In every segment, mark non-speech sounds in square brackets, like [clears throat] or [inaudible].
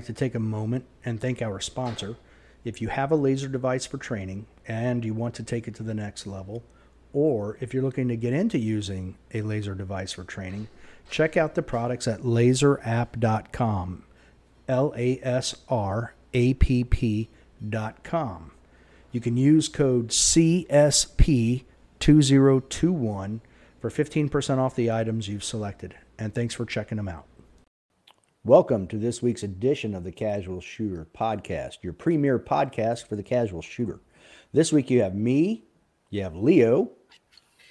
like to take a moment and thank our sponsor. If you have a laser device for training and you want to take it to the next level, or if you're looking to get into using a laser device for training, check out the products at laserapp.com. L A S R A P P.com. You can use code CSP2021 for 15% off the items you've selected. And thanks for checking them out. Welcome to this week's edition of the Casual Shooter Podcast, your premier podcast for the casual shooter. This week you have me, you have Leo,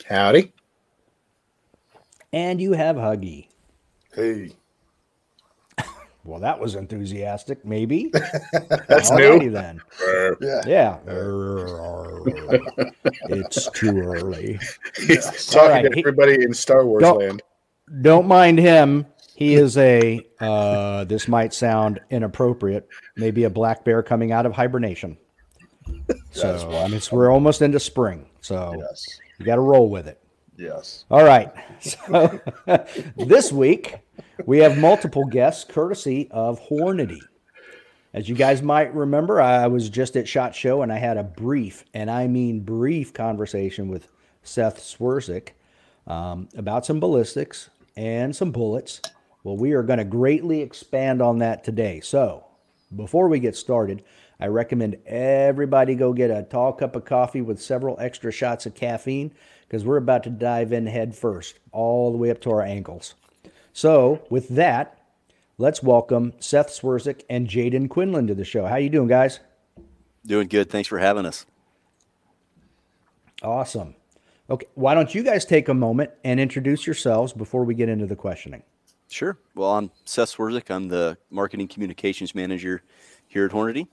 Howdy. and you have Huggy. Hey, [laughs] Well, that was enthusiastic, maybe. [laughs] That's Alrighty new. then. yeah. Yeah. [laughs] it's too early. He's All talking right, to he- everybody in Star Wars Don't- land. Don't mind him. He is a, uh, this might sound inappropriate, maybe a black bear coming out of hibernation. So, I mean, it's, we're almost into spring. So Yes. you got to roll with it. Yes. All right. [laughs] So this week we have multiple guests courtesy of Hornady. As you guys might remember, I was just at SHOT Show and I had a brief, and I mean brief, conversation with Seth Swerczek um, about some ballistics and some bullets. Well, we are going to greatly expand on that today. So before we get started, I recommend everybody go get a tall cup of coffee with several extra shots of caffeine because we're about to dive in head first, all the way up to our ankles. So, with that, let's welcome Seth Swerczek and Jayden Quinlan to the show. How you doing, guys? Doing good. Thanks for having us. Awesome. Okay, why don't you guys take a moment and introduce yourselves before we get into the questioning? Sure. Well, I'm Seth Swerczek. I'm the marketing communications manager here at Hornady.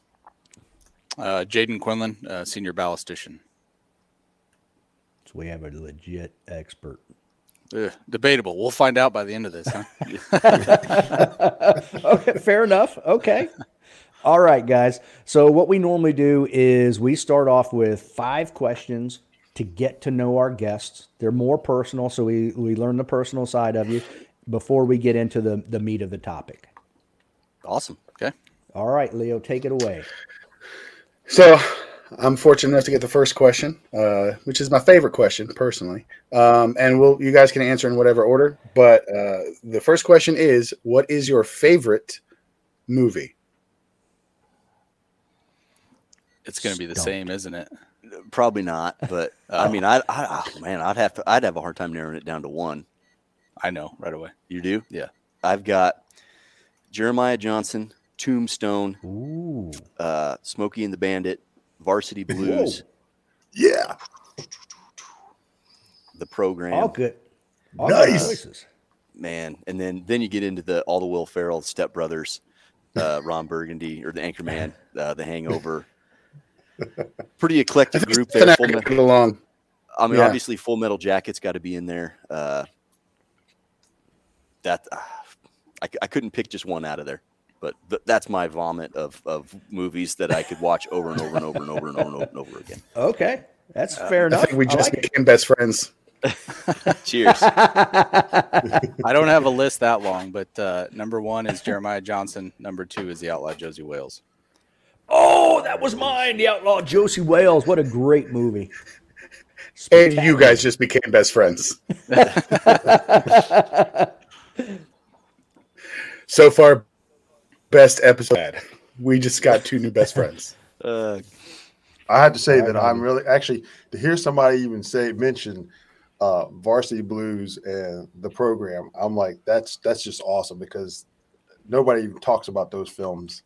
Uh, Jayden Quinlan, uh, senior ballistician. So we have a legit expert. Ugh, debatable. We'll find out by the end of this. Huh? [laughs] [laughs] okay, fair enough. Okay. All right, guys. So what we normally do is we start off with five questions to get to know our guests. They're more personal, so we, we learn the personal side of you before we get into the, the meat of the topic. Awesome. okay. All right, Leo, take it away. So I'm fortunate enough to get the first question, uh, which is my favorite question personally. Um, and we'll you guys can answer in whatever order. But uh, the first question is, what is your favorite movie? It's going to be the Stumped. same, isn't it? Probably not, but I mean, I, I, oh, man, I'd have to, I'd have a hard time narrowing it down to one. I know right away. You do? Yeah. I've got Jeremiah Johnson, Tombstone, Ooh. uh, Smokey and the Bandit, Varsity Blues, Yeah. the program. All good. All Nice. choices. man. And then then you get into the all the Will Ferrell Step Brothers, uh, [laughs] Ron Burgundy or the Anchorman, uh, the Hangover. [laughs] Pretty eclectic group Seth and there. I Full can Me- get along. I mean, Yeah. obviously, Full Metal Jacket's got to be in there. Uh, that uh, I, c- I couldn't pick just one out of there, but th- that's my vomit of of movies that I could watch over and over and over and over and over and over, and over again. Okay. That's fair enough. I think we I just like it. became best friends. [laughs] Cheers. [laughs] I don't have a list that long, but uh, number one is Jeremiah Johnson. Number two is the outlaw Josie Wales. Oh, that was mine. The Outlaw Josie Wales. What a great movie. And you guys just became best friends. [laughs] so far, best episode. We just got two new best friends. [laughs] Uh, I had to say that I'm really actually to hear somebody even say mention uh, Varsity Blues and the program. I'm like, that's that's just awesome because nobody even talks about those films.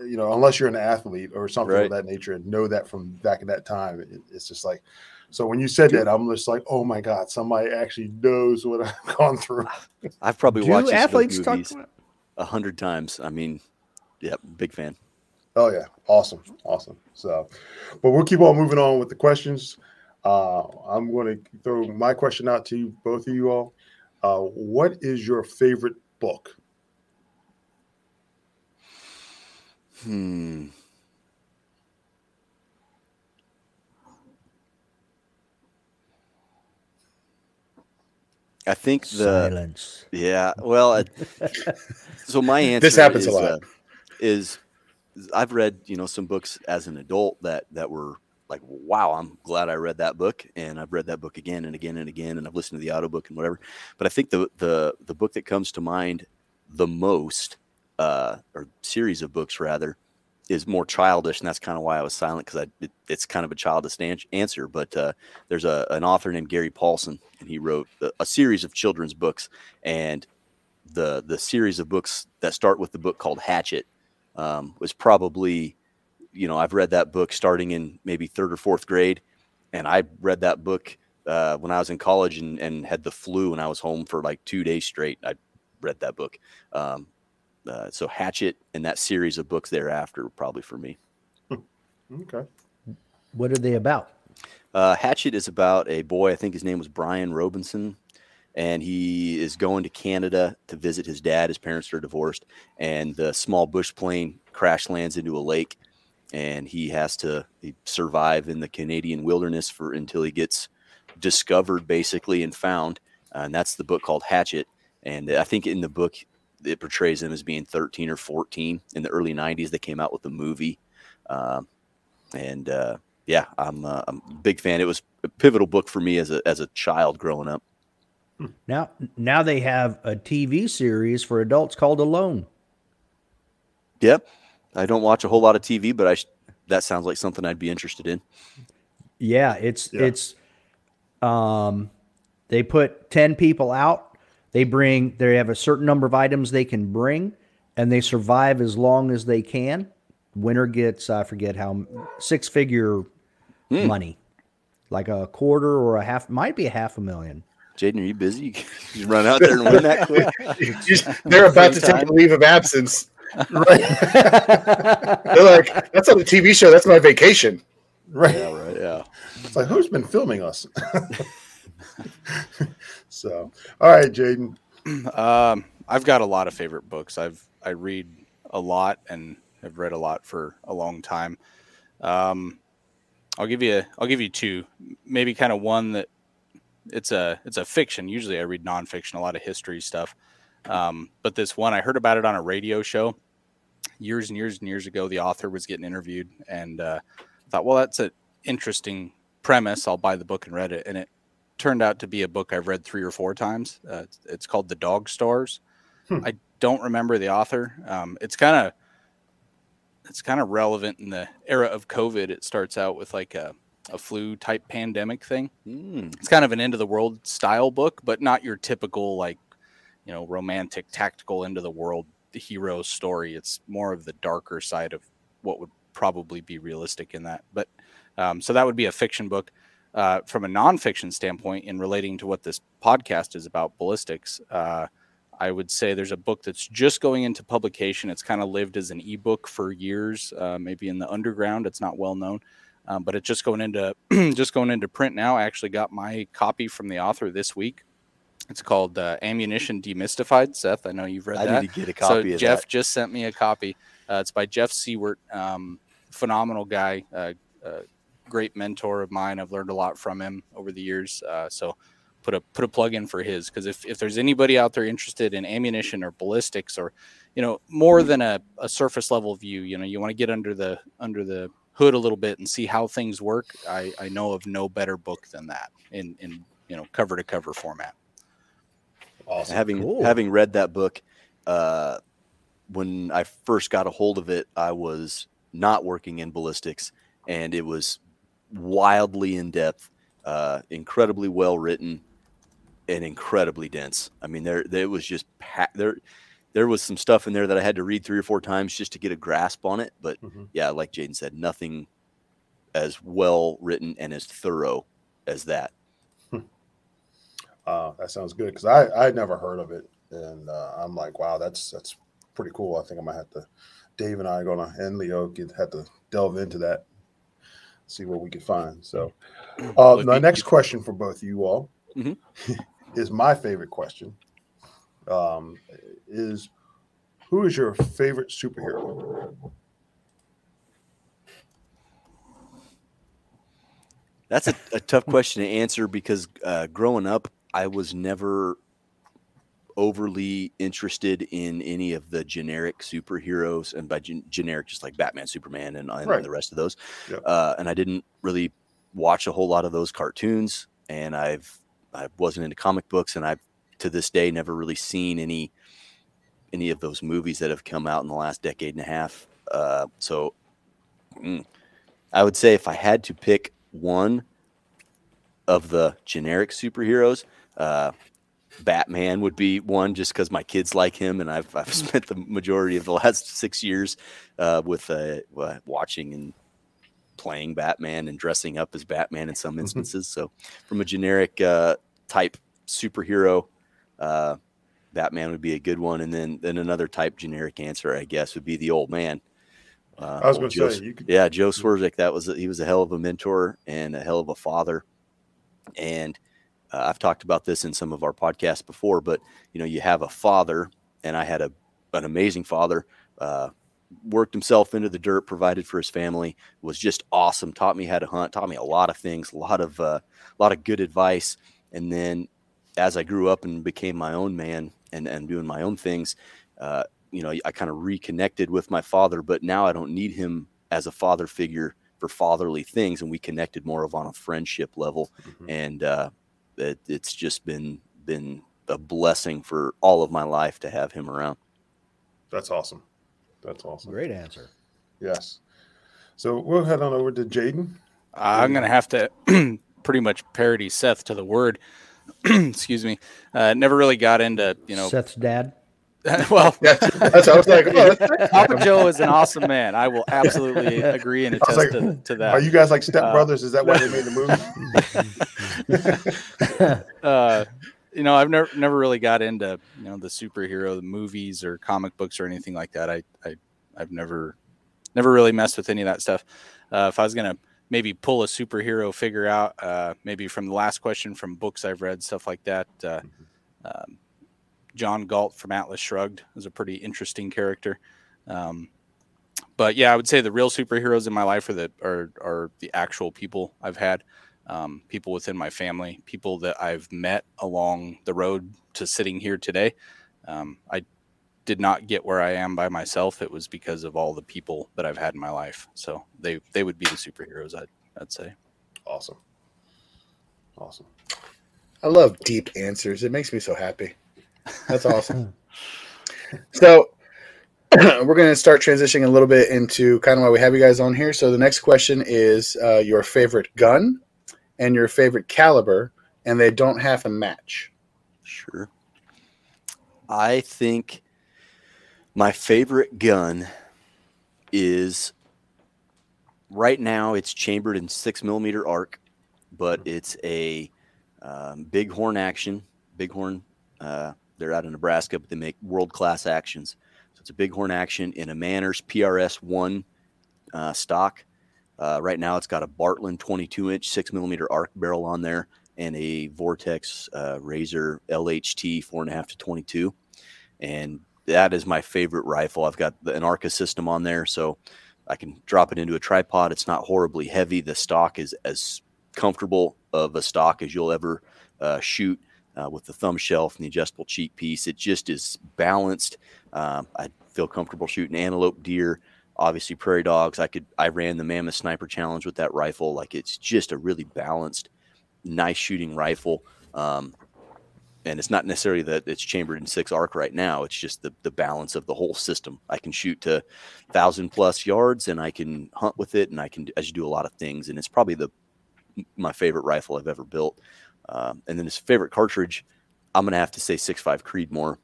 Uh, You know, unless you're an athlete or something Right. of that nature and know that from back in that time. It- it's just like, so when you said that, I'm just like, oh my god, somebody actually knows what [laughs] I've gone through. [laughs] I've probably Do watched these athletes talk movies a hundred times. I mean, yeah, big fan. Oh yeah, awesome, awesome. So, but we'll keep on moving on with the questions. Uh, I'm going to throw my question out to you, both of you all. Uh, what is your favorite book? Hmm. I think the Silence. yeah. Well, it, [laughs] so my answer This happens a lot. uh, is I've read you know some books as an adult that that were like wow I'm glad I read that book and I've read that book again and again and again and I've listened to the audiobook and whatever. But I think the the the book that comes to mind the most uh, or series of books rather is more childish and that's kind of why I was silent because it, it's kind of a childish an- answer. But uh, there's a an author named Gary Paulsen and he wrote a, a series of children's books and the the series of books that start with the book called Hatchet um, was probably, you know, I've read that book starting in maybe third or fourth grade, and I read that book uh, when I was in college and, and had the flu and I was home for like two days straight. I read that book. Um, uh, so Hatchet and that series of books thereafter probably for me. Okay. What are they about? Uh, Hatchet is about a boy. I think his name was Brian Robinson, and he is going to Canada to visit his dad. His parents are divorced, and the small bush plane crash lands into a lake, and he has to he survive in the Canadian wilderness for until he gets discovered, basically, and found. and that's the book called Hatchet. And I think in the book it portrays him as being 13 or 14 in the early 90s. They came out with the movie, um, and uh, yeah, I'm, uh, I'm a big fan. It was a pivotal book for me as a as a child growing up. Now, now they have a TV series for adults called Alone. Yep, I don't watch a whole lot of TV, but I sh- that sounds like something I'd be interested in. Yeah, it's Yeah. it's um they put 10 people out. They bring they have a certain number of items they can bring and they survive as long as they can. Winner gets I forget how six figure Hmm. money. Like a quarter or a half might be a half a million. Jayden, are you busy? [laughs] You run out there and win that quick. [laughs] Just- they're about to Same take time. a leave of absence. [laughs] Right. they're like, that's on the TV show. That's my vacation. Right. Yeah, right. Yeah. It's like who's been filming us? So, all right, Jayden. Um, I've got a lot of favorite books. I've I read a lot and have read a lot for a long time. Um, I'll give you I'll give you two, maybe kind of one that it's a it's a fiction. Usually I read nonfiction, a lot of history stuff. Um, but this one I heard about it on a radio show years and years and years ago. The author was getting interviewed, and uh, I thought, well, that's an interesting premise. I'll buy the book and read it, and it turned out to be a book I've read three or four times. Uh, it's, it's called The Dog Stars. Hmm. I don't remember the author. Um, it's kind of it's kind of relevant in the era of COVID. It starts out with like a, a flu type pandemic thing. Mm, It's kind of an end of the world style book, but not your typical like you know romantic tactical end of the world hero story. It's more of the darker side of what would probably be realistic in that. But um, so that would be a fiction book. Uh, from a nonfiction standpoint, in relating to what this podcast is about, ballistics, uh, I would say there's a book that's just going into publication. It's kind of lived as an ebook for years, uh, maybe in the underground. It's not well known, um, but it's just going into [clears throat] just going into print now. I actually got my copy from the author this week. It's called uh, Ammunition Demystified. Seth, I know you've read I that. need to get a So copy of Jeff that. just sent me a copy. Uh, it's by Jeff Siewert, um, phenomenal guy, uh, uh, great mentor of mine. I've learned a lot from him over the years. Uh, so put a put a plug in for his because if, if there's anybody out there interested in ammunition or ballistics or you know more than a, a surface level view, you know you want to get under the under the hood a little bit and see how things work. I, I know of no better book than that in in you know cover to cover format. Awesome. having Cool. having read that book uh, when i first got a hold of it i was not working in ballistics and it was wildly in depth uh, incredibly well written and incredibly dense i mean there there was just packed there there was some stuff in there that i had to read three or four times just to get a grasp on it but Mhm. yeah like jayden said nothing as well written and as thorough as that Uh, that sounds good because I I had never heard of it, and uh, I'm like, wow, that's that's pretty cool. I think I might have to. Dave and I are gonna and Leo get have to delve into that, see what we can find. So, uh, my next question for both of you all Mhm. [laughs] is my favorite question. Um, is who is your favorite superhero? That's a, a tough question to answer because uh, growing up, I was never overly interested in any of the generic superheroes, and by gen- generic, just like Batman, Superman, and, and Right. the rest of those. Yep. Uh, and I didn't really watch a whole lot of those cartoons, and I've I wasn't into comic books, and I've to this day never really seen any any of those movies that have come out in the last decade and a half. Uh, so mm, I would say if I had to pick one of the generic superheroes, uh, Batman would be one just because my kids like him, and I've I've [laughs] spent the majority of the last six years uh, with uh, uh, watching and playing Batman and dressing up as Batman in some [laughs] instances. so, from a generic uh, type superhero, uh, Batman would be a good one, and then then another type generic answer, I guess, would be the old man. Uh, I was going to say you could. yeah, Joe Swerczek. That was a, he was a hell of a mentor and a hell of a father. And uh, I've talked about this in some of our podcasts before, but you know, you have a father, and I had a an amazing father. Uh, worked himself into the dirt, provided for his family, was just awesome. Taught me how to hunt, taught me a lot of things, a lot of uh, a lot of good advice. And then as I grew up and became my own man and and doing my own things, uh, you know, I kind of reconnected with my father, but now I don't need him as a father figure for fatherly things, and we connected more of on a friendship level, Mhm. and uh, it, it's just been been a blessing for all of my life to have him around. That's awesome. That's awesome. Great answer. Yes. So we'll head on over to Jayden. I'm gonna have to [clears throat] pretty much parody Seth to the word. [clears throat] Excuse me. Uh, never really got into you know. Seth's dad. [laughs] well, Yeah, [laughs] that's I was like, oh, [laughs] Papa Joe is an awesome man. I will absolutely agree and attest like, to, to that. Are you guys like step Uh, brothers? Is that why they made the movie? Uh, you know, I've never never really got into you know the superhero movies or comic books or anything like that. I I I've never never really messed with any of that stuff. Uh, if I was gonna maybe pull a superhero figure out, uh, maybe from the last question from books I've read, stuff like that. Uh, um, John Galt from Atlas Shrugged is a pretty interesting character. Um, but yeah, I would say the real superheroes in my life are the are are the actual people I've had um, people within my family, people that I've met along the road to sitting here today. Um, I did not get where I am by myself. It was because of all the people that I've had in my life. So they they would be the superheroes. I'd I'd say. awesome. Awesome. I love deep answers. It makes me so happy. That's awesome. so [clears throat] we're going to start transitioning a little bit into kind of why we have you guys on here. So the next question is uh, your favorite gun and your favorite caliber, and they don't have to match. Sure. I think my favorite gun is right now it's chambered in six millimeter ARC, but it's a um, bighorn action. Bighorn, uh, they're out of Nebraska, but they make world class actions. So it's a bighorn action in a Manners PRS one uh, stock. Uh, right now, it's got a Bartlein 22 inch six millimeter ARC barrel on there and a Vortex uh, Razor LHT four and a half to 22. And that is my favorite rifle. I've got the, an Arca system on there, so I can drop it into a tripod. It's not horribly heavy. The stock is as comfortable of a stock as you'll ever uh, shoot uh, with the thumb shelf and the adjustable cheek piece. It just is balanced. Um, I feel comfortable shooting antelope, deer, obviously prairie dogs. I could I ran the Mammoth Sniper Challenge with that rifle. Like it's just a really balanced nice shooting rifle. Um, and it's not necessarily that it's chambered in six ARC right now. It's just the, the balance of the whole system. I can shoot to thousand plus yards and I can hunt with it and I can, as you do a lot of things. And it's probably the, my favorite rifle I've ever built. Um, and then his favorite cartridge, I'm going to have to say six five Creedmoor.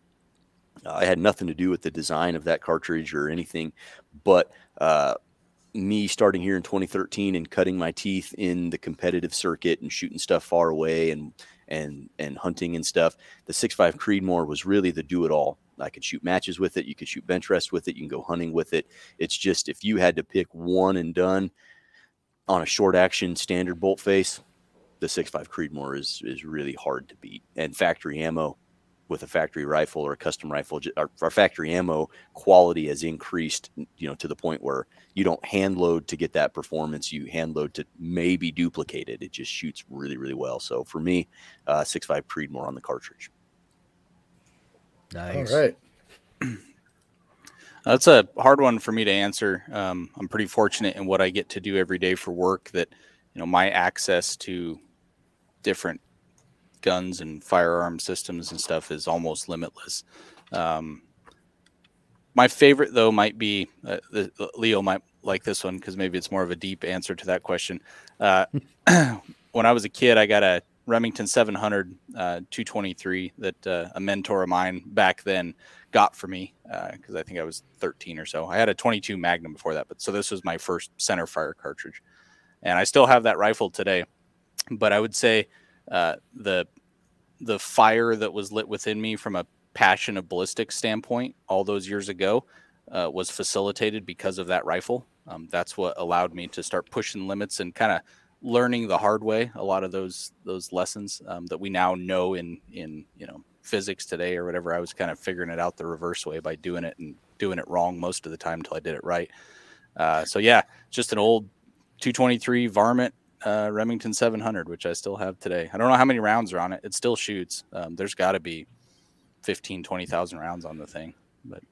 I had nothing to do with the design of that cartridge or anything, but, uh, me starting here in 2013 and cutting my teeth in the competitive circuit and shooting stuff far away and and and hunting and stuff. The 6.5 Creedmoor was really the do it all. I could shoot matches with it. You could shoot bench rest with it. You can go hunting with it. It's just if you had to pick one and done on a short action standard bolt face, the 6.5 Creedmoor is is really hard to beat. And factory ammo, with a factory rifle or a custom rifle, our, our, factory ammo quality has increased, you know, to the point where you don't hand load to get that performance. You hand load to maybe duplicate it. It just shoots really, really well. So for me, uh, six five Creedmoor on the cartridge. Nice. All right. That's a hard one for me to answer. Um, I'm pretty fortunate in what I get to do every day for work that, you know, my access to different guns and firearm systems and stuff is almost limitless. Um, my favorite though might be uh, the, Leo might like this one because maybe it's more of a deep answer to that question. Uh, [laughs] [clears throat] when I was a kid, I got a Remington 700 uh, 223 that uh, a mentor of mine back then got for me because uh, I think I was 13 or so. I had a 22 Magnum before that, but so this was my first center fire cartridge, and I still have that rifle today. But I would say uh, the the fire that was lit within me from a passion of ballistics standpoint all those years ago uh, was facilitated because of that rifle. Um, that's what allowed me to start pushing limits and kind of learning the hard way a lot of those those lessons um, that we now know in in you know physics today or whatever. I was kind of figuring it out the reverse way by doing it and doing it wrong most of the time until I did it right. Uh, so yeah, just an old 223 varmint uh, Remington 700, which I still have today. I don't know how many rounds are on it. It still shoots. Um, there's got to be 15, 20,000 rounds on the thing. But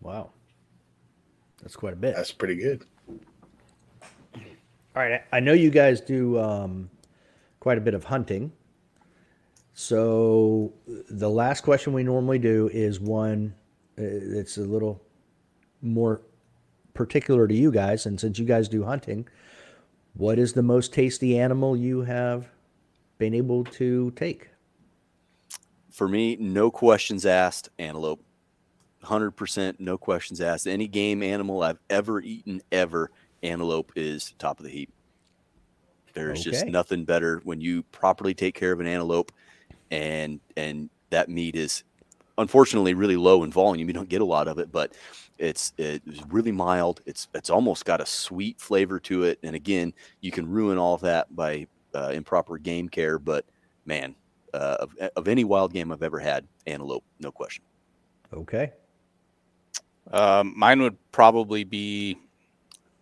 wow, that's quite a bit. That's pretty good. All right, I know you guys do um, quite a bit of hunting. So the last question we normally do is one that's uh, a little more particular to you guys, and since you guys do hunting, what is the most tasty animal you have been able to take? For me, no questions asked, antelope. 100% no questions asked. Any game animal I've ever eaten, ever, antelope is top of the heap. There's okay. just nothing better when you properly take care of an antelope and and that meat is unfortunately really low in volume. You don't get a lot of it, but it's it's really mild. It's it's almost got a sweet flavor to it. And again, you can ruin all of that by uh, improper game care. But man, uh, of, of any wild game I've ever had, antelope, no question. Okay. Um, mine would probably be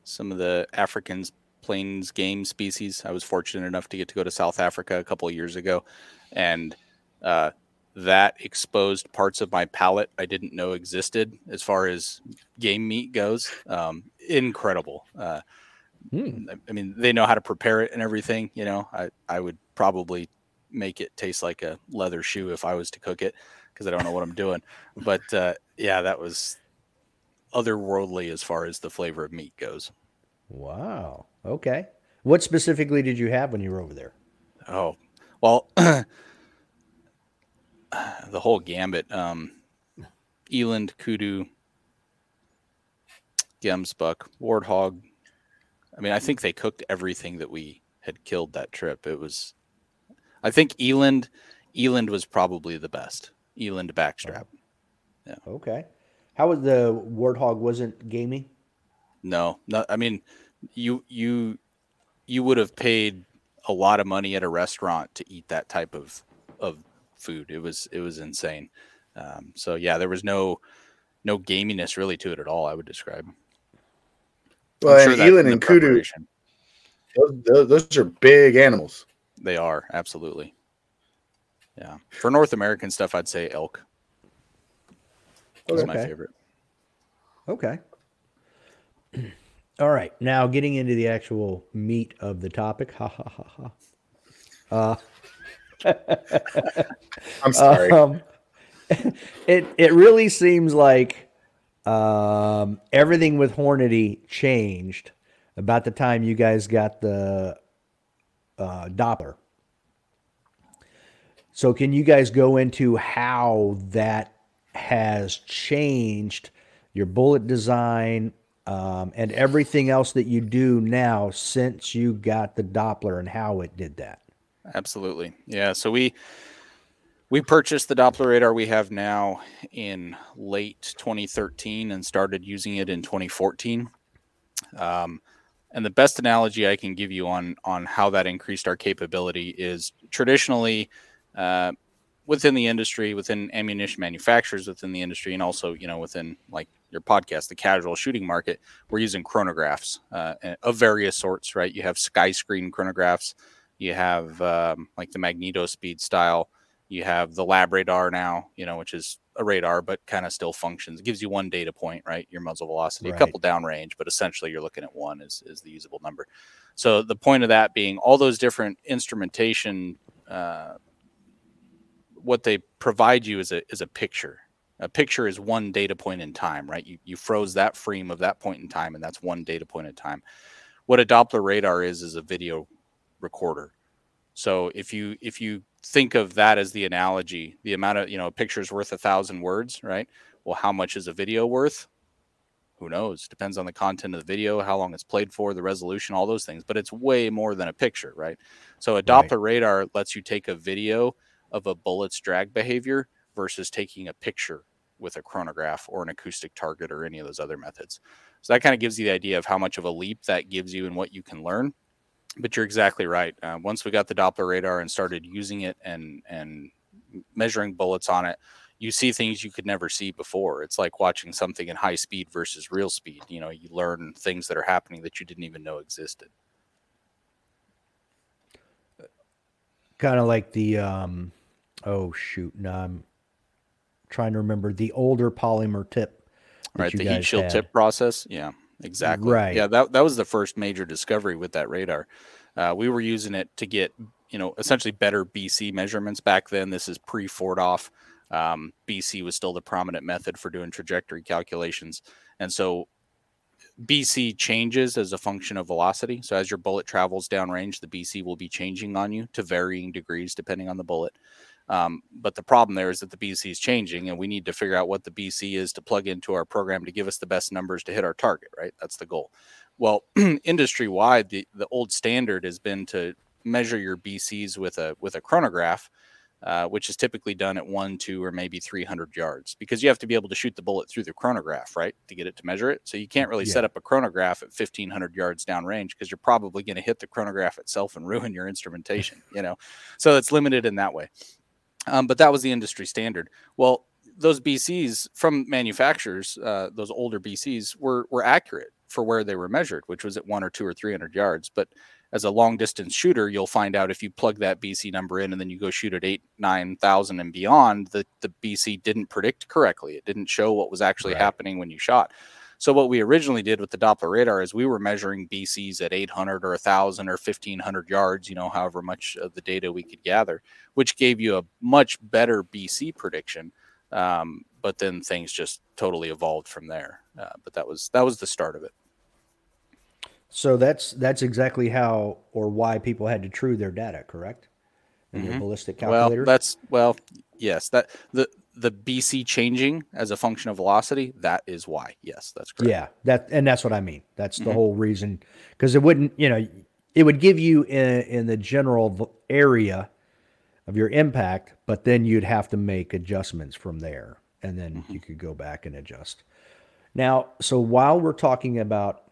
some of the African plains game species. I was fortunate enough to get to go to South Africa a couple of years ago, and uh, that exposed parts of my palate I didn't know existed as far as game meat goes. Um, incredible. Uh, hmm. I mean, they know how to prepare it and everything. You know, I, I would probably make it taste like a leather shoe if I was to cook it because I don't know what I'm doing. But uh, yeah, that was otherworldly as far as the flavor of meat goes. Wow. Okay. What specifically did you have when you were over there? Oh, well, [clears throat] [sighs] the whole gambit. Um, eland, kudu, gemsbok, warthog. I mean, I think they cooked everything that we had killed that trip. It was, I think eland, eland was probably the best. Eland backstrap. Yeah. Okay. How was the warthog? Wasn't gamey? No, no. I mean, you you you would have paid a lot of money at a restaurant to eat that type of of food. It was it was insane. Um, so yeah, there was no no gaminess really to it at all. I would describe. Well, sure and eland and kudu, those, those are big animals. They are absolutely. Yeah, for North American stuff, I'd say elk. Was okay. my favorite. Okay. All right. Now getting into the actual meat of the topic. Ha ha ha ha. Uh, I'm sorry. Um, it it really seems like um, everything with Hornady changed about the time you guys got the uh, Doppler. So, can you guys go into how that has changed your bullet design um, and everything else that you do now since you got the Doppler and how it did that? Absolutely. Yeah. So we we purchased the Doppler radar we have now in late 2013 and started using it in 2014. Um, and the best analogy I can give you on on how that increased our capability is traditionally uh, within the industry, within ammunition manufacturers, within the industry, and also you know within like your podcast, the casual shooting market, we're using chronographs uh, of various sorts. Right, you have sky screen chronographs, you have um, like the MagnetoSpeed style, you have the LabRadar now, you know, which is a radar but kind of still functions. It gives you one data point, right? Your muzzle velocity, right. a couple downrange, but essentially you're looking at one is is the usable number. So the point of that being all those different instrumentation. Uh, what they provide you is a is a picture. A picture is one data point in time, right? You you froze that frame of that point in time, and that's one data point in time. What a Doppler radar is is a video recorder. So if you if you think of that as the analogy, the amount of you know a picture is worth a thousand words, right? Well, how much is a video worth? Who knows? Depends on the content of the video, how long it's played for, the resolution, all those things. But it's way more than a picture, right? So a Doppler right. radar lets you take a video of a bullet's drag behavior versus taking a picture with a chronograph or an acoustic target or any of those other methods. So that kind of gives you the idea of how much of a leap that gives you and what you can learn. But you're exactly right. Uh, once we got the Doppler radar and started using it and and measuring bullets on it, you see things you could never see before. It's like watching something in high speed versus real speed. You know, you learn things that are happening that you didn't even know existed. Kind of like the um, oh shoot, no, I'm trying to remember the older polymer tip. Right, the heat shield had. tip process. Yeah, exactly. Right. Yeah, that that was the first major discovery with that radar. Uh, we were using it to get you know essentially better BC measurements back then. This is pre 4DOF. Um, BC was still the prominent method for doing trajectory calculations, and so BC changes as a function of velocity. So as your bullet travels downrange, the BC will be changing on you to varying degrees depending on the bullet. Um, but the problem there is that the BC is changing, and we need to figure out what the BC is to plug into our program to give us the best numbers to hit our target. Right, that's the goal. Well, [clears throat] industry wide, the the old standard has been to measure your BCs with a with a chronograph, uh, which is typically done at one, two, or maybe 300 yards, because you have to be able to shoot the bullet through the chronograph, right, to get it to measure it. So you can't really yeah. set up a chronograph at 1500 yards downrange because you're probably going to hit the chronograph itself and [laughs] ruin your instrumentation. you know, so it's limited in that way. Um, but that was the industry standard. Well, those BCs from manufacturers, uh, those older BCs were were accurate for where they were measured, which was at one or two or three hundred yards. But as a long distance shooter, you'll find out if you plug that BC number in and then you go shoot at eight, nine thousand and beyond, the the BC didn't predict correctly. It didn't show what was actually right. happening when you shot. So what we originally did with the Doppler radar is we were measuring BCs at 800 or 1,000 or 1,500 yards, you know, however much of the data we could gather, which gave you a much better BC prediction. Um, but then things just totally evolved from there. Uh, but that was that was the start of it. So that's that's exactly how or why people had to true their data, correct? In mm-hmm. their ballistic calculator. Well, that's well, yes. That the the BC changing as a function of velocity, that is why. Yes, that's correct. Yeah, that and that's what I mean. That's the mm-hmm. whole reason because it wouldn't, you know, it would give you in in the general area of your impact, but then you'd have to make adjustments from there, and then mm-hmm. you could go back and adjust. Now, so while we're talking about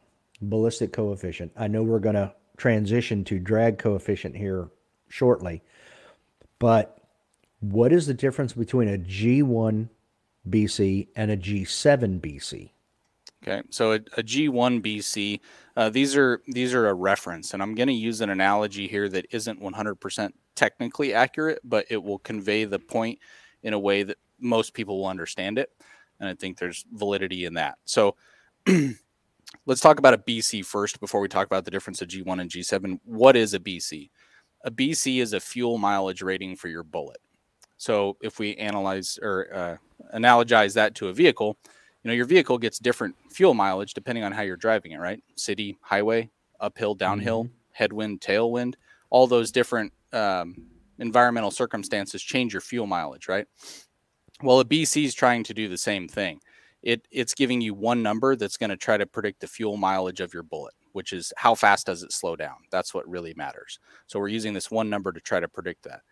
ballistic coefficient, I know we're going to transition to drag coefficient here shortly, but what is the difference between a G1 BC and a G7 BC? Okay, so a a G1 BC, uh, these are these are a reference, and I'm going to use an analogy here that isn't 100% technically accurate, but it will convey the point in a way that most people will understand it, and I think there's validity in that. So. [clears throat] let's talk about a BC first before we talk about the difference of G1 and G7. What is a BC? A BC is a fuel mileage rating for your bullet. So if we analyze or uh, analogize that to a vehicle, you know, your vehicle gets different fuel mileage depending on how you're driving it, right? City, highway, uphill, downhill, mm-hmm. headwind, tailwind, all those different um, environmental circumstances change your fuel mileage, right? Well, a BC is trying to do the same thing. It it's giving you one number that's going to try to predict the fuel mileage of your bullet, which is how fast does it slow down? That's what really matters. So we're using this one number to try to predict that.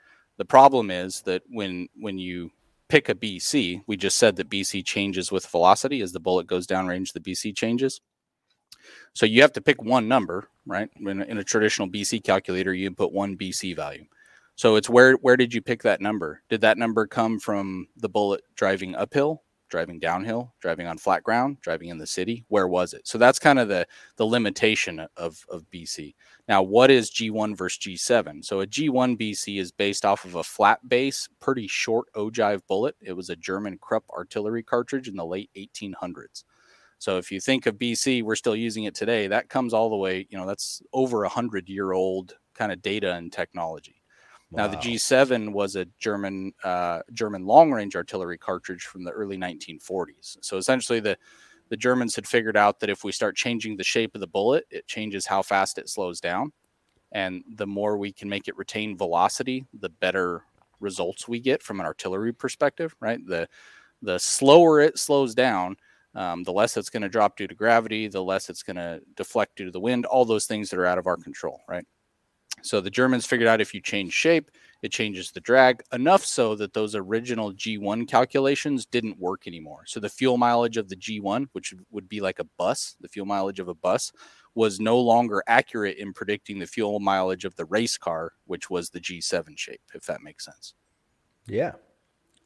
The problem is that when when you pick a BC, we just said that BC changes with velocity as the bullet goes downrange, the BC changes. So you have to pick one number, right? In in a traditional BC calculator, you put one BC value. So it's where where did you pick that number? Did that number come from the bullet driving uphill, driving downhill, driving on flat ground, driving in the city? Where was it? So that's kind of the the limitation of of BC. Now, what is G1 versus G7? So a G1 BC is based off of a flat base, pretty short ogive bullet. It was a German Krupp artillery cartridge in the late 1800s. So if you think of BC, we're still using it today. That comes all the way, you know, that's over a hundred year old kind of data and technology. Wow. Now the G7 was a German uh, German long range artillery cartridge from the early 1940s. So essentially the the Germans had figured out that if we start changing the shape of the bullet, it changes how fast it slows down. And the more we can make it retain velocity, the better results we get from an artillery perspective, right? The the slower it slows down, um, the less it's going to drop due to gravity, the less it's going to deflect due to the wind, all those things that are out of our control, right? So the Germans figured out if you change shape, it changes the drag enough so that those original G1 calculations didn't work anymore. So the fuel mileage of the G1, which would be like a bus, the fuel mileage of a bus, was no longer accurate in predicting the fuel mileage of the race car, which was the G7 shape, if that makes sense. Yeah,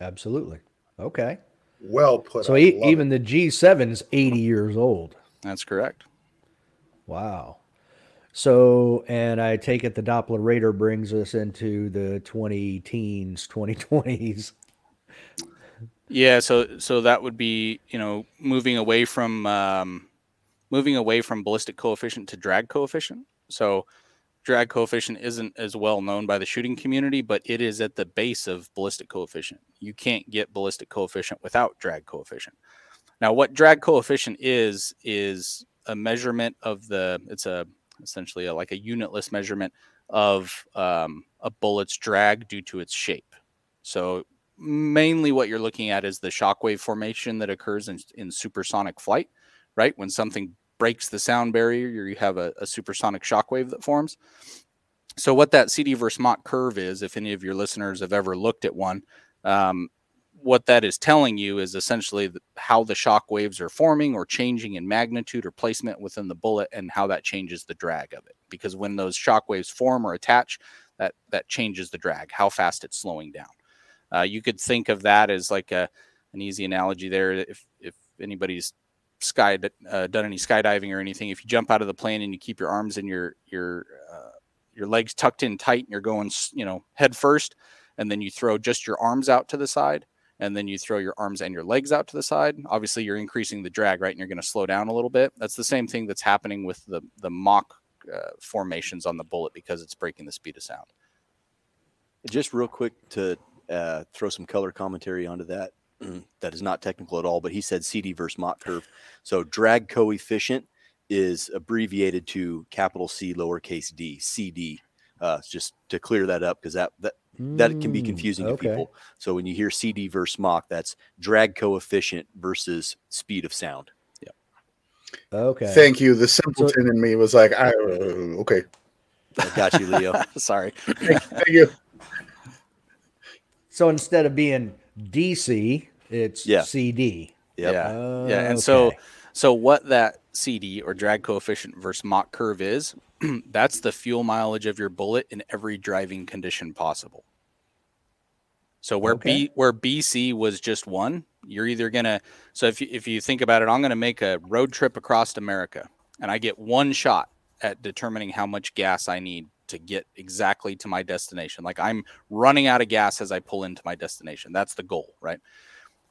absolutely. Okay. Well put. So e- even it. the G7 is 80 years old. That's correct. Wow. So, and I take it the Doppler radar brings us into the 20 teens, 2020s. Yeah, so so that would be you know moving away from um, moving away from ballistic coefficient to drag coefficient. So drag coefficient isn't as well known by the shooting community, but it is at the base of ballistic coefficient. You can't get ballistic coefficient without drag coefficient. Now, what drag coefficient is is a measurement of the it's a essentially a, like a unitless measurement of um, a bullet's drag due to its shape. So mainly what you're looking at is the shockwave formation that occurs in, in supersonic flight, right? When something breaks the sound barrier, you have a, a supersonic shockwave that forms. So what that CD versus Mach curve is, if any of your listeners have ever looked at one, um, what that is telling you is essentially how the shock waves are forming or changing in magnitude or placement within the bullet and how that changes the drag of it. Because when those shock waves form or attach that that changes the drag how fast it's slowing down. Uh, you could think of that as like a, an easy analogy there. If if anybody's sky uh, done any skydiving or anything if you jump out of the plane and you keep your arms and your your uh, your legs tucked in tight and you're going you know head first and then you throw just your arms out to the side and then you throw your arms and your legs out to the side, obviously you're increasing the drag, right? And you're going to slow down a little bit. That's the same thing that's happening with the the Mach uh, formations on the bullet because it's breaking the speed of sound. Just real quick to uh, throw some color commentary onto that. [clears throat] that is not technical at all, but he said CD versus Mach curve. So drag coefficient is abbreviated to capital C lowercase d, CD. Uh, just to clear that up because that that that can be mm, confusing okay. to people. So when you hear CD versus Mach, that's drag coefficient versus speed of sound. Yeah. Okay. Thank you. The simpleton so, in me was like, I, uh, okay. I got you, Leo. [laughs] Sorry. Thank, thank, you. So instead of being DC, it's yeah. CD. Yep. Yeah. Uh, yeah. And okay. so, so what that CD or drag coefficient versus Mach curve is, [clears throat] that's the fuel mileage of your bullet in every driving condition possible. So where okay. B where BC was just one, you're either gonna. So if you, if you think about it, I'm gonna make a road trip across America, and I get one shot at determining how much gas I need to get exactly to my destination. Like I'm running out of gas as I pull into my destination. That's the goal, right?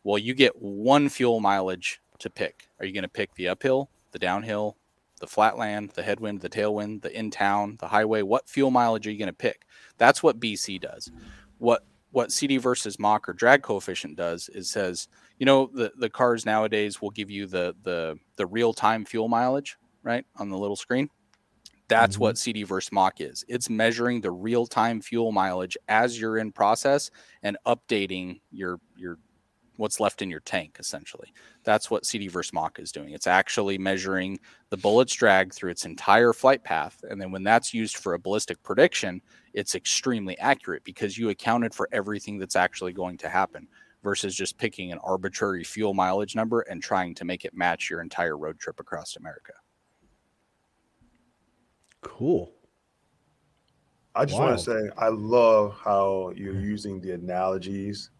Well, you get one fuel mileage to pick. Are you going to pick the uphill, the downhill, the flatland, the headwind, the tailwind, the in town, the highway. What fuel mileage are you going to pick? That's what BC does. What what CD versus Mach or drag coefficient does is says, you know, the, the cars nowadays will give you the the the real time fuel mileage, right, on the little screen. That's mm-hmm. what CD versus Mach is. It's measuring the real time fuel mileage as you're in process and updating your your what's left in your tank essentially. That's what cd versus mach is doing. It's actually measuring the bullet's drag through its entire flight path and then when that's used for a ballistic prediction it's extremely accurate because you accounted for everything that's actually going to happen versus just picking an arbitrary fuel mileage number and trying to make it match your entire road trip across america. Cool. I just want to say I love how you're using the analogies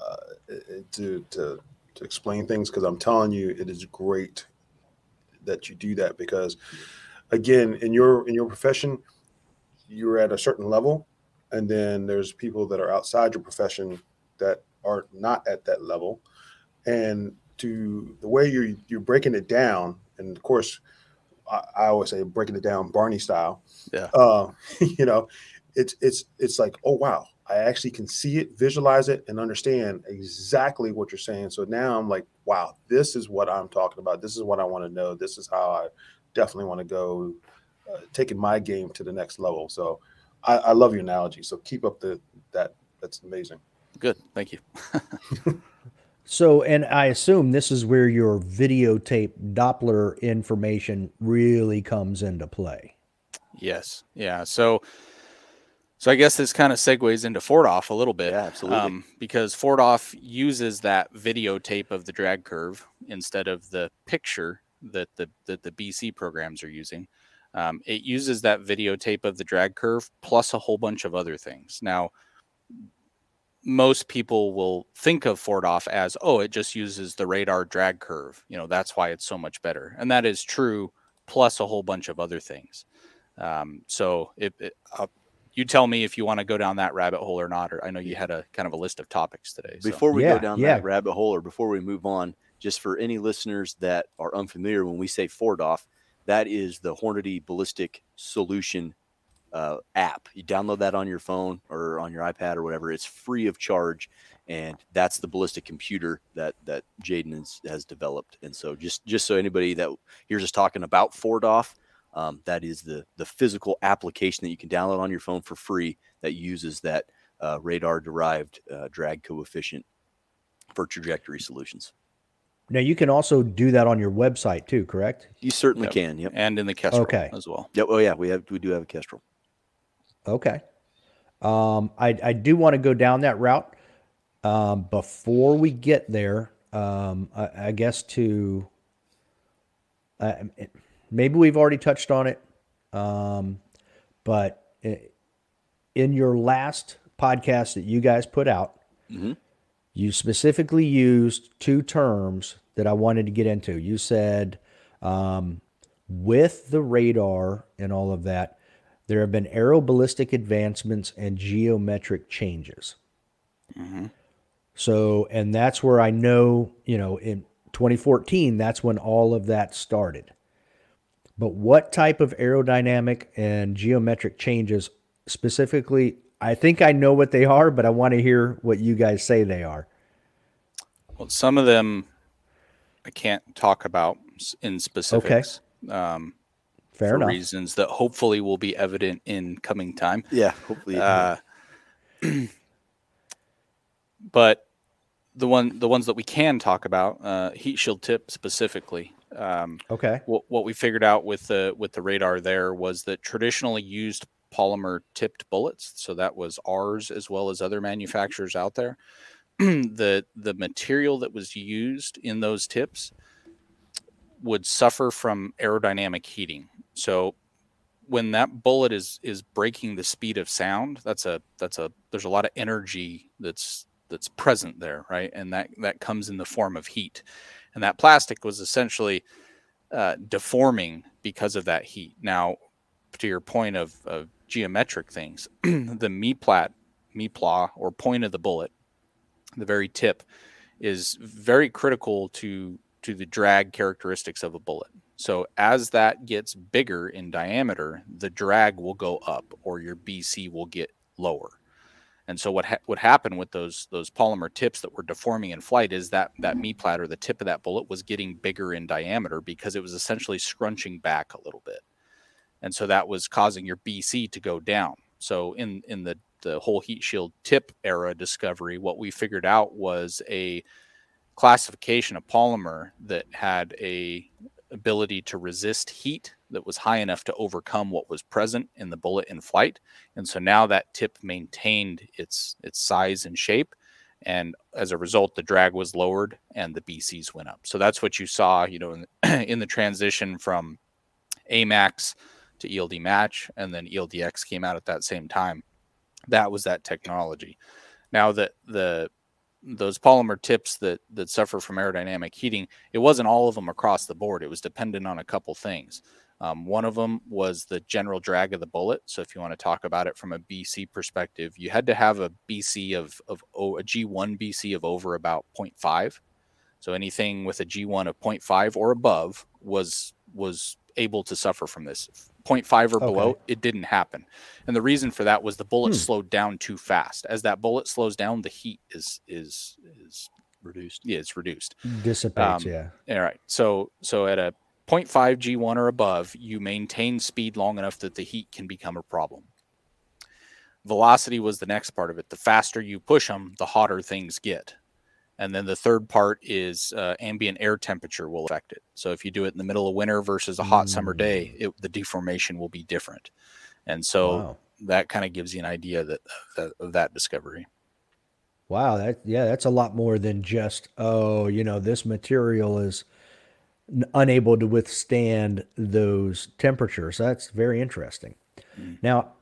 uh, to to to explain things because I'm telling you, it is great that you do that because, again, in your in your profession, you're at a certain level, and then there's people that are outside your profession that are not at that level, and to the way you're you're breaking it down, and of course, I, I always say breaking it down Barney style. Yeah. Uh, [laughs] you know, it's it's it's like oh wow, I actually can see it, visualize it, and understand exactly what you're saying. So now I'm like, wow, this is what I'm talking about. This is what I want to know. This is how I definitely want to go, uh, taking my game to the next level. So I, I love your analogy. So keep up the that. That's amazing. Good, thank you. [laughs] so, and I assume this is where your videotape Doppler information really comes into play. Yes. Yeah. So so I guess this kind of segues into 4DOF a little bit. Yeah, absolutely. Um, because 4DOF uses that videotape of the drag curve instead of the picture that the that the BC programs are using. Um, it uses that videotape of the drag curve plus a whole bunch of other things. Now, most people will think of 4DOF as, oh, it just uses the radar drag curve. You know, that's why it's so much better, and that is true. Plus a whole bunch of other things. Um, so it, it uh, you tell me if you want to go down that rabbit hole or not. Or I know you had a kind of a list of topics today. So. Before we yeah, go down yeah. that rabbit hole, or before we move on, just for any listeners that are unfamiliar, when we say 4DOF, that is the Hornady Ballistic Solution uh, app. You download that on your phone or on your iPad or whatever. It's free of charge, and that's the ballistic computer that that Jayden has, has developed. And so, just just so anybody that hears us talking about 4DOF, um, that is the the physical application that you can download on your phone for free that uses that uh, radar derived uh, drag coefficient for trajectory solutions. Now you can also do that on your website too, correct? You certainly yep. can. Yep. And in the Kestrel okay. as well. Yep. Oh yeah, we have we do have a Kestrel. Okay. Um, I I do want to go down that route. Um, before we get there, um, I, I guess to uh, maybe we've already touched on it, um, but in your last podcast that you guys put out, mm-hmm. you specifically used two terms that I wanted to get into. You said um, with the radar and all of that, there have been aeroballistic advancements and geometric changes. Mm-hmm. So, and that's where I know, you know, in 2014, that's when all of that started. But what type of aerodynamic and geometric changes specifically? I think I know what they are, but I want to hear what you guys say they are. Well, some of them I can't talk about in specifics. Okay. Um, Fair for enough. reasons that hopefully will be evident in coming time. Yeah, hopefully. Uh, [clears throat] but the one, the ones that we can talk about, uh, heat shield tip specifically. Um, okay. What, what we figured out with the with the radar there was that traditionally used polymer tipped bullets, so that was ours as well as other manufacturers out there. [clears throat] the the material that was used in those tips would suffer from aerodynamic heating. So when that bullet is is breaking the speed of sound, that's a that's a there's a lot of energy that's that's present there, right? And that that comes in the form of heat and that plastic was essentially uh, deforming because of that heat. Now, to your point of, of geometric things, [clears throat] the meplat, me pla, or point of the bullet, the very tip, is very critical to to the drag characteristics of a bullet. So as that gets bigger in diameter, the drag will go up, or your BC will get lower. And so what ha- what happened with those those polymer tips that were deforming in flight is that that mm-hmm. me platter, the tip of that bullet, was getting bigger in diameter because it was essentially scrunching back a little bit, and so that was causing your BC to go down. So in in the the whole heat shield tip era discovery, what we figured out was a classification of polymer that had a ability to resist heat that was high enough to overcome what was present in the bullet in flight. And so now that tip maintained its its size and shape. And as a result, the drag was lowered and the BCs went up. So that's what you saw, you know, in the, [clears throat] in the transition from AMAX to ELD match, and then ELDX came out at that same time. That was that technology. Now that the those polymer tips that that suffer from aerodynamic heating, it wasn't all of them across the board. It was dependent on a couple things. Um, one of them was the general drag of the bullet. So if you want to talk about it from a BC perspective, you had to have a BC of of oh, a G1 BC of over about 0.5. So anything with a G1 of 0.5 or above was was able to suffer from this. 0.5 or Okay. below, it didn't happen. And the reason for that was the bullet Hmm. slowed down too fast. As that bullet slows down, the heat is is is Reduced. yeah, it's reduced. Dissipates, Um, yeah. All right. So so at a 0.5 G1 or above, you maintain speed long enough that the heat can become a problem. Velocity was the next part of it. The faster you push them, the hotter things get. And then the third part is uh, ambient air temperature will affect it. So if you do it in the middle of winter versus a hot summer day, it, the deformation will be different. And so Wow. that kind of gives you an idea that, that of that discovery. Wow, that yeah, that's a lot more than just oh, you know, this material is unable to withstand those temperatures. That's very interesting. Hmm. Now,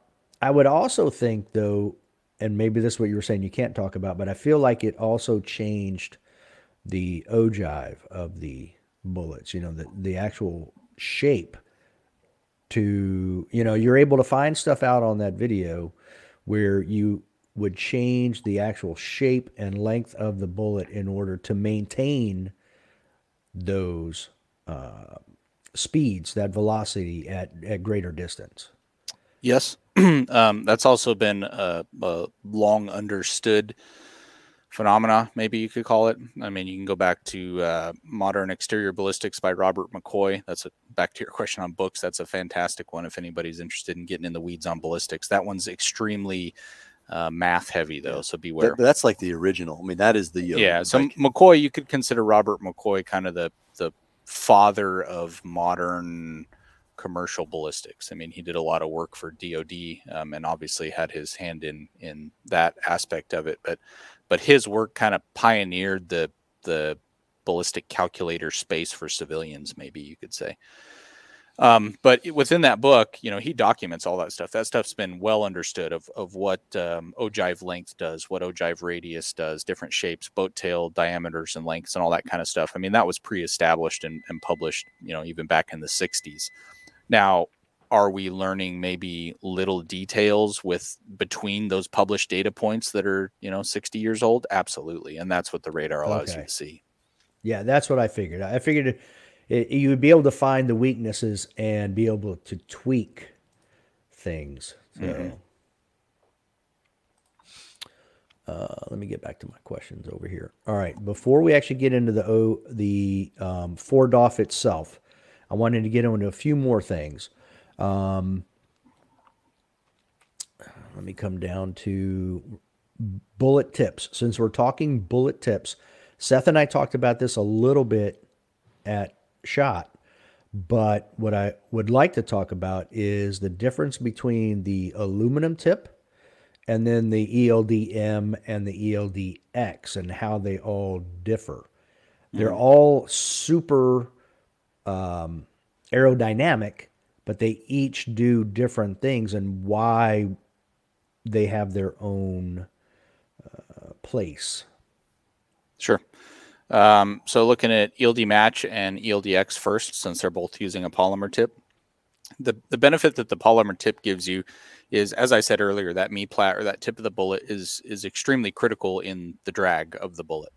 I would also think though, and maybe this is what you were saying you can't talk about, but I feel like it also changed the ogive of the bullets, you know, the the actual shape to, you know, you're able to find stuff out on that video where you would change the actual shape and length of the bullet in order to maintain those uh, speeds, that velocity at, at greater distance. Yes, [clears throat] um, that's also been a, a long understood phenomena, maybe you could call it. I mean, you can go back to uh, Modern Exterior Ballistics by Robert McCoy. That's a, back to your question on books. That's a fantastic one if anybody's interested in getting in the weeds on ballistics. That one's extremely uh, math heavy, though, so beware. That, that's like the original. I mean, that is the uh, yeah, so like- McCoy, you could consider Robert McCoy kind of the the father of modern commercial ballistics. I mean, he did a lot of work for DoD, um, and obviously had his hand in in that aspect of it. But but his work kind of pioneered the the ballistic calculator space for civilians, maybe you could say. Um, but within that book, you know, he documents all that stuff. That stuff's been well understood of of what um, ogive length does, what ogive radius does, different shapes, boat tail diameters and lengths, and all that kind of stuff. I mean, that was pre-established and, and published, you know, even back in the '60s. Now, are we learning maybe little details with between those published data points that are, you know, 60 years old? Absolutely, and that's what the radar allows Okay. you to see. Yeah, that's what I figured. I figured it, you would be able to find the weaknesses and be able to tweak things. So, Mhm. uh, let me get back to my questions over here. All right, before we actually get into the O, the um, 4DOF itself, I wanted to get into a few more things. Um, let me come down to bullet tips. Since we're talking bullet tips, Seth and I talked about this a little bit at SHOT, but what I would like to talk about is the difference between the aluminum tip and then the ELDM and the ELDX and how they all differ. They're all super um, aerodynamic, but they each do different things and why they have their own uh, place. Sure. Um, so looking at ELD match and ELDX first, since they're both using a polymer tip, the the benefit that the polymer tip gives you is, as I said earlier, that meplat or that tip of the bullet is is extremely critical in the drag of the bullet.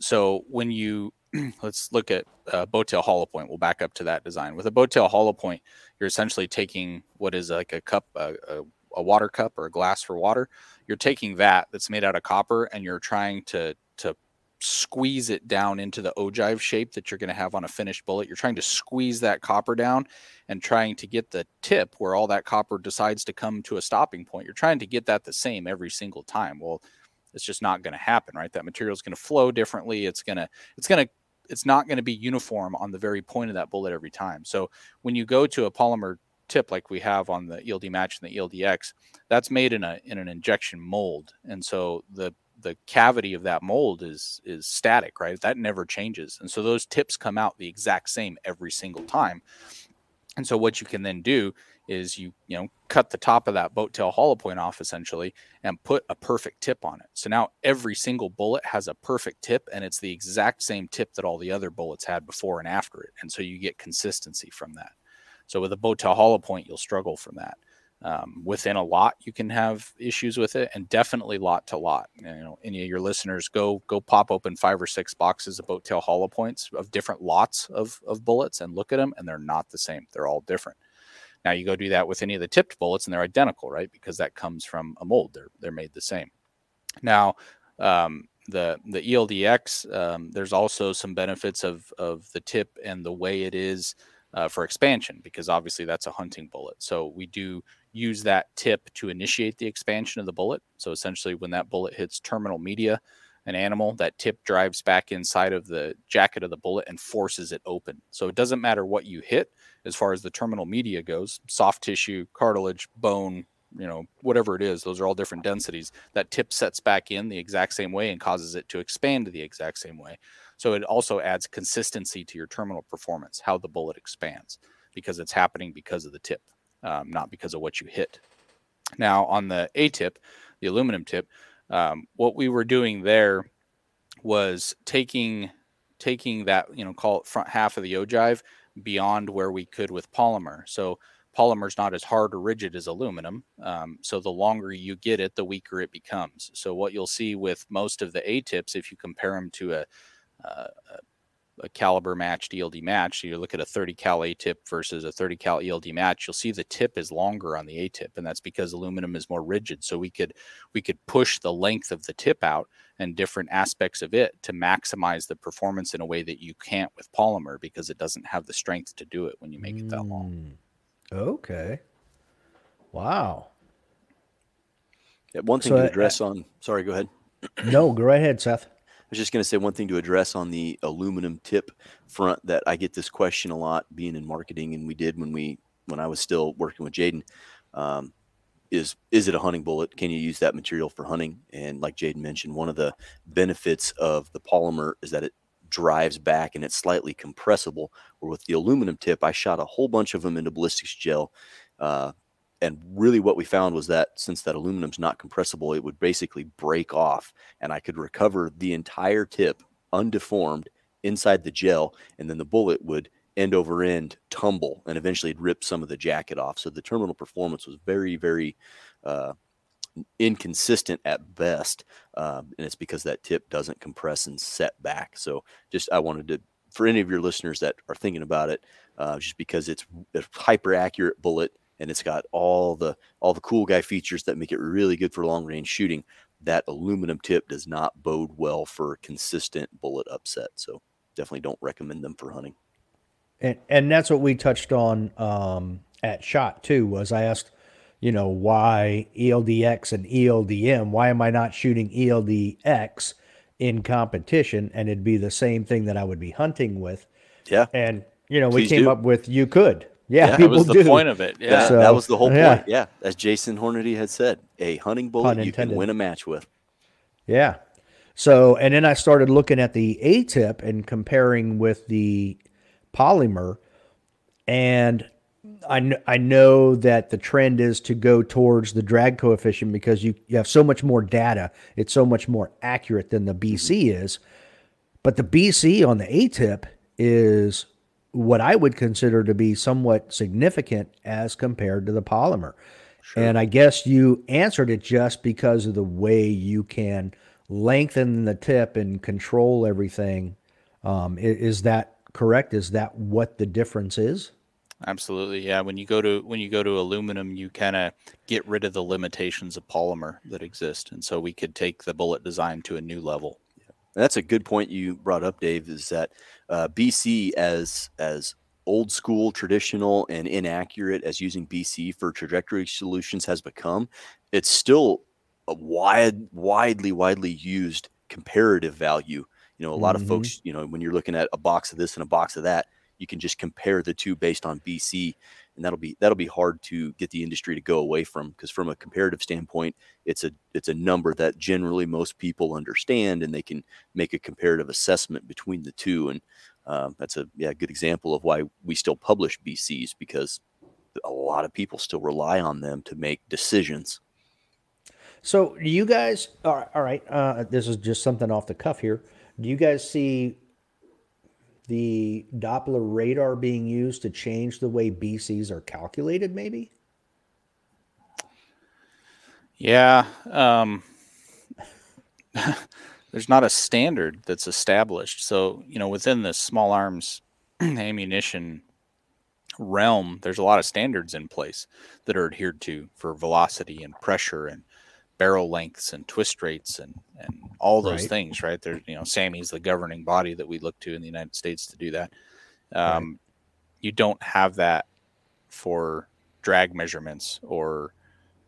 So when you [clears throat] let's look at uh, boat tail hollow point, we'll back up to that design. With a boat tail hollow point, you're essentially taking what is like a cup, a, a, a water cup or a glass for water. You're taking that that's made out of copper, and you're trying to to squeeze it down into the ogive shape that you're going to have on a finished bullet. You're trying to squeeze that copper down and trying to get the tip where all that copper decides to come to a stopping point. You're trying to get that the same every single time. Well, it's just not going to happen, right? That material is going to flow differently. It's going to it's going to it's not going to be uniform on the very point of that bullet every time. So when you go to a polymer tip like we have on the ELD match and the ELDX, that's made in a in an injection mold, and so the the cavity of that mold is is static, right? That never changes, and so those tips come out the exact same every single time. And so what you can then do is you you know cut the top of that boat tail hollow point off essentially and put a perfect tip on it. So now every single bullet has a perfect tip and it's the exact same tip that all the other bullets had before and after it. And so you get consistency from that. So with a boat tail hollow point, you'll struggle from that. Um, within a lot, you can have issues with it, and definitely lot to lot. You know, any of your listeners go go pop open five or six boxes of boat tail hollow points of different lots of of bullets and look at them, and they're not the same. They're all different. Now you go do that with any of the tipped bullets and they're identical, right? Because that comes from a mold. They're they're made the same. Now um, the the ELDX, um, there's also some benefits of of the tip and the way it is uh, for expansion because obviously that's a hunting bullet. So we do use that tip to initiate the expansion of the bullet. So essentially, when that bullet hits terminal media, an animal, that tip drives back inside of the jacket of the bullet and forces it open. So it doesn't matter what you hit as far as the terminal media goes soft tissue, cartilage, bone, you know, whatever it is, those are all different densities. That tip sets back in the exact same way and causes it to expand the exact same way. So it also adds consistency to your terminal performance, how the bullet expands, because it's happening because of the tip, um, not because of what you hit. Now, on the A tip, the aluminum tip, um, what we were doing there was taking taking that you know call it front half of the ogive beyond where we could with polymer. So polymer is not as hard or rigid as aluminum. Um, so the longer you get it, the weaker it becomes. So what you'll see with most of the A tips, if you compare them to a, uh, a caliber matched ELD match, so you look at a 30 cal A tip versus a 30 cal ELD match, you'll see the tip is longer on the A tip, and that's because aluminum is more rigid. So we could we could push the length of the tip out and different aspects of it to maximize the performance in a way that you can't with polymer because it doesn't have the strength to do it when you make it that long. Mm, okay. Wow. Yeah, one thing So, to address on. Sorry, go ahead. No, go right ahead, Seth. I was just going to say one thing to address on the aluminum tip front that I get this question a lot being in marketing, and we did when we when I was still working with Jayden. Um, is is it a hunting bullet? Can you use that material for hunting? And like Jayden mentioned, one of the benefits of the polymer is that it drives back and it's slightly compressible. Or with the aluminum tip, I shot a whole bunch of them into ballistics gel. Uh, and really what we found was that since that aluminum's not compressible, it would basically break off and I could recover the entire tip undeformed inside the gel. And then the bullet would end over end tumble and eventually rip some of the jacket off. So the terminal performance was very, very uh, inconsistent at best. Um, and it's because that tip doesn't compress and set back. So just I wanted to, for any of your listeners that are thinking about it, uh, just because it's a hyper accurate bullet and it's got all the all the cool guy features that make it really good for long range shooting. That aluminum tip does not bode well for consistent bullet upset. So definitely don't recommend them for hunting. And and that's what we touched on um, at SHOT too. Was I asked, you know, why ELDX and ELDM? Why am I not shooting ELDX in competition? And it'd be the same thing that I would be hunting with. Yeah. And you know, we came do. up with you could. Yeah, Yeah, that That was the do. point of it. Yeah. That, So, that was the whole yeah. point. Yeah. As Jason Hornady had said, a hunting bullet Pun you can win a match with. Yeah. So, and then I started looking at the A tip and comparing with the polymer. And I, kn- I know that the trend is to go towards the drag coefficient because you, you have so much more data. It's so much more accurate than the BC mm-hmm. is. But the BC on the A tip is what I would consider to be somewhat significant as compared to the polymer. And I guess you answered it just because of the way you can lengthen the tip and control everything. Um, is that correct? Is that what the difference is? Absolutely. Yeah. When you go to when you go to aluminum, you kind of get rid of the limitations of polymer that exist. And so we could take the bullet design to a new level. That's a good point you brought up, Dave. Is that uh, BC as as old school, traditional, and inaccurate as using BC for trajectory solutions has become, it's still a wide, widely, widely used comparative value. You know, a lot Mhm. of folks, you know, when you're looking at a box of this and a box of that, you can just compare the two based on BC, and that'll be that'll be hard to get the industry to go away from because from a comparative standpoint, it's a it's a number that generally most people understand and they can make a comparative assessment between the two and um, that's a yeah good example of why we still publish bcs because a lot of people still rely on them to make decisions. So, do you guys? All right, all right uh, this is just something off the cuff here. Do you guys see the Doppler radar being used to change the way BCs are calculated? Maybe. Yeah. Um, [laughs] there's not a standard that's established. So, you know, within the small arms [clears throat] ammunition realm, there's a lot of standards in place that are adhered to for velocity and pressure and barrel lengths and twist rates and and all those right. things, right? There's you know, SAAMI's the governing body that we look to in the United States to do that. Um, right. You don't have that for drag measurements or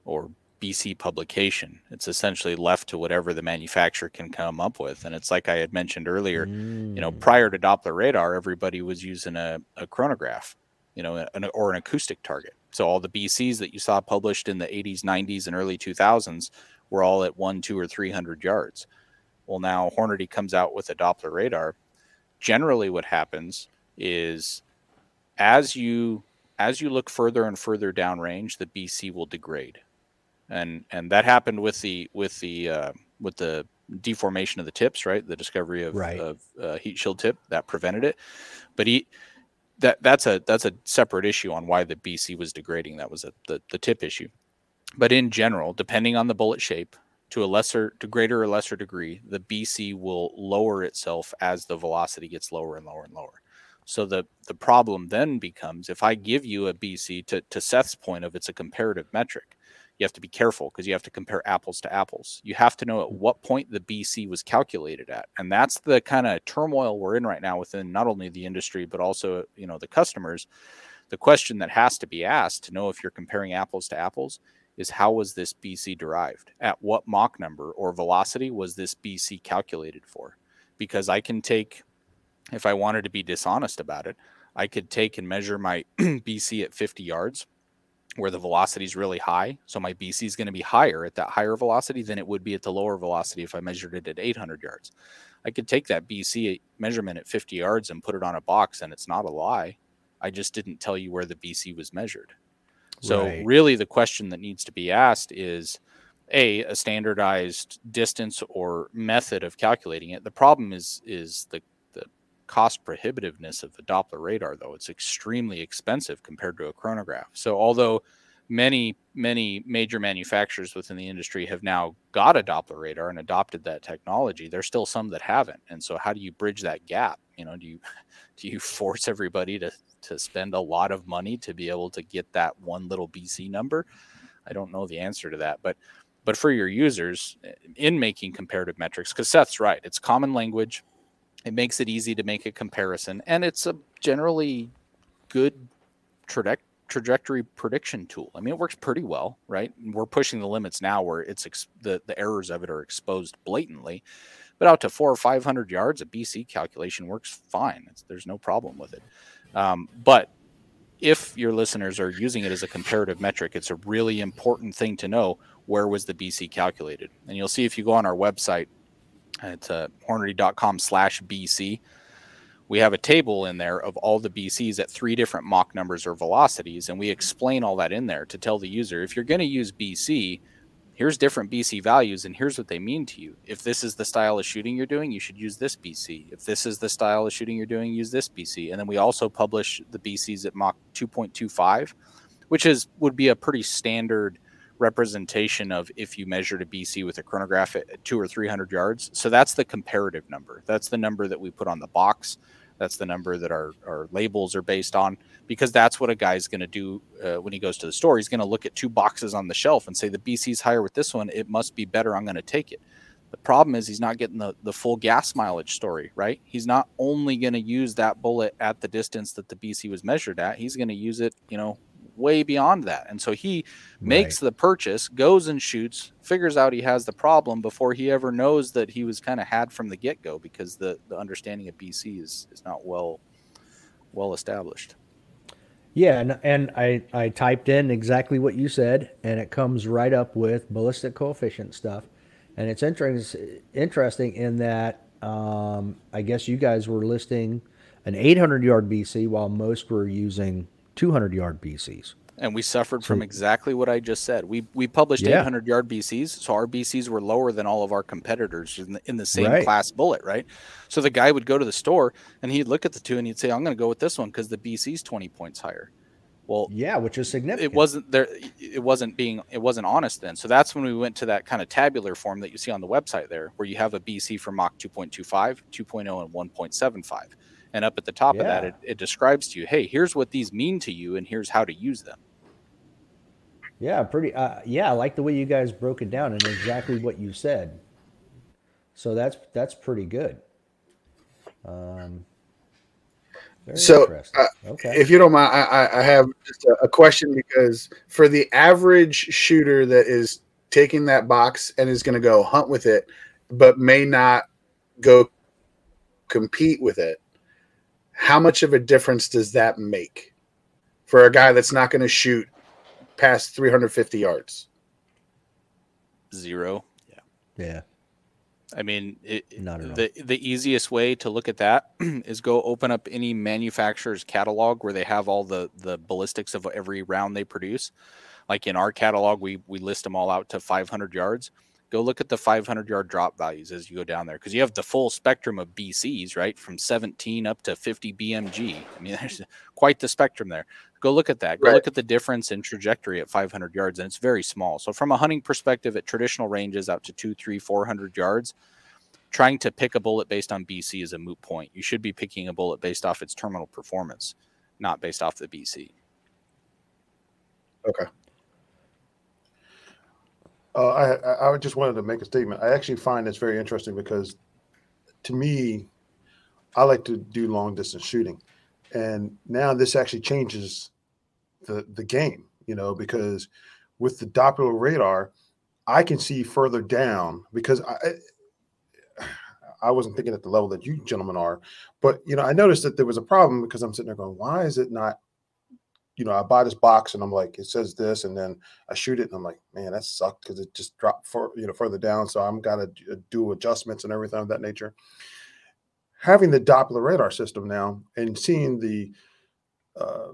or BC publication. It's essentially left to whatever the manufacturer can come up with. And it's like I had mentioned earlier, mm. you know, mm. prior to Doppler radar, everybody was using a, a chronograph, you know, an, or an acoustic target. So all the BCs that you saw published in the 80s, 90s, and early 2000s were all at one, two, or 300 yards. Well, now Hornady comes out with a Doppler radar. Generally, what happens is as you as you look further and further downrange, the BC will degrade and and that happened with the with the uh, with the deformation of the tips, right? The discovery of, right. of uh, heat shield tip that prevented it. But he that that's a that's a separate issue on why the BC was degrading. That was a, the the tip issue. But in general, depending on the bullet shape, to a lesser to greater or lesser degree, the BC will lower itself as the velocity gets lower and lower and lower. So the the problem then becomes if I give you a BC to to Seth's point of it's a comparative metric you have to be careful because you have to compare apples to apples. You have to know at mm. what point the BC was calculated at. And that's the kind of turmoil we're in right now within not only the industry, but also, you know, the customers. The question that has to be asked to know if you're comparing apples to apples is how was this BC derived? At what Mach number or velocity was this BC calculated for? Because I can take, if I wanted to be dishonest about it, I could take and measure my [clears throat] BC at 50 yards where the velocity is really high. So my BC is going to be higher at that higher velocity than it would be at the lower velocity if I measured it at 800 yards. I could take that BC measurement at 50 yards and put it on a box, and it's not a lie. I just didn't tell you where the BC was measured. So, right. really, the question that needs to be asked is a a standardized distance or method of calculating it. The problem is is the cost prohibitiveness of the Doppler radar, though. It's extremely expensive compared to a chronograph. So, although many, many major manufacturers within the industry have now got a Doppler radar and adopted that technology, there's still some that haven't. And so, how do you bridge that gap? You know, do you [laughs] do you force everybody to to spend a lot of money to be able to get that one little BC number? I don't know the answer to that, but but for your users eh, in making comparative metrics, because Seth's right, it's common language it makes it easy to make a comparison, and it's a generally good traje- trajectory prediction tool. I mean, it works pretty well, right? We're pushing the limits now where it's ex- the the errors of it are exposed blatantly, but out to four or five hundred yards, a BC calculation works fine. It's, there's no problem with it. Um, but if your listeners are using it as a comparative metric, it's a really important thing to know where was the BC calculated. And you'll see if you go on our website, it's uh, hornady.com slash BC. We have a table in there of all the BCs at three different Mach numbers or velocities, and we explain all that in there to tell the user if you're going to use BC, here's different BC values, and here's what they mean to you. If this is the style of shooting you're doing, you should use this BC. If this is the style of shooting you're doing, use this BC. And then we also publish the BCs at Mach 2.25, which is would be a pretty standard representation of if you measured a BC with a chronograph at two or 300 yards. So that's the comparative number. That's the number that we put on the box. That's the number that our, our labels are based on because that's what a guy's going to do uh, when he goes to the store. He's going to look at two boxes on the shelf and say, the BC's higher with this one. It must be better. I'm going to take it. The problem is he's not getting the, the full gas mileage story, right? He's not only going to use that bullet at the distance that the BC was measured at. He's going to use it, you know, way beyond that. And so he makes right. the purchase, goes and shoots, figures out he has the problem before he ever knows that he was kind of had from the get go because the, the understanding of BC is, is not well well established. Yeah, and, and I, I typed in exactly what you said, and it comes right up with ballistic coefficient stuff. And it's interesting interesting in that um, I guess you guys were listing an 800 yard BC while most were using 200 yard BCs. and we suffered from exactly what I just said. We we published Yeah. 800 yard BCs, so our BCs were lower than all of our competitors in the, in the same Right. class bullet, right? So the guy would go to the store and he'd look at the two and he'd say, "I'm going to go with this one because the BC's 20 points higher." Well, Yeah, which is significant. it wasn't there. It wasn't being. It wasn't honest then. So that's when we went to that kind of tabular form that you see on the website there, where you have a BC for Mach 2.25, 2.0, and 1.75. And up at the top of that, it, it describes to you, hey, here's what these mean to you, and here's how to use them. Yeah, pretty. Uh, yeah, I like the way you guys broke it down and exactly what you said. So that's that's pretty good. Um, very So, uh, okay. If you don't mind, I, I- I have just a, a question because for the average shooter that is taking that box and is going to go hunt with it, but may not go compete with it, how much of a difference does that make for a guy that's not going to shoot past 350 yards? Zero. yeah, Yeah. I mean, it, Not the the easiest way to look at that [clears throat] is go open up any manufacturer's catalog where they have all the the ballistics of every round they produce. Like in our catalog, we we list them all out to 500 yards. Go look at the 500 yard drop values as you go down there because you have the full spectrum of BCs, right, from 17 up to 50 BMG. I mean, [laughs] there's quite the spectrum there. Go look at that. Go Right. look at the difference in trajectory at 500 yards, and it's very small. So from a hunting perspective, at traditional ranges out to two, three, 400 yards, trying to pick a bullet based on BC is a moot point. You should be picking a bullet based off its terminal performance, not based off the BC. Uh, I, I just wanted to make a statement. I actually find this very interesting because, to me, I like to do long distance shooting, and now this actually changes the the game. You know, because with the Doppler radar, I can see further down because I I wasn't thinking at the level that you gentlemen are, but you know, I noticed that there was a problem because I'm sitting there going, why is it not? You know, I buy this box and I'm like, it says this, and then I shoot it and I'm like, man, that sucked because it just dropped for you know further down. So I'm gotta do adjustments and everything of that nature. Having the Doppler radar system now and seeing the uh,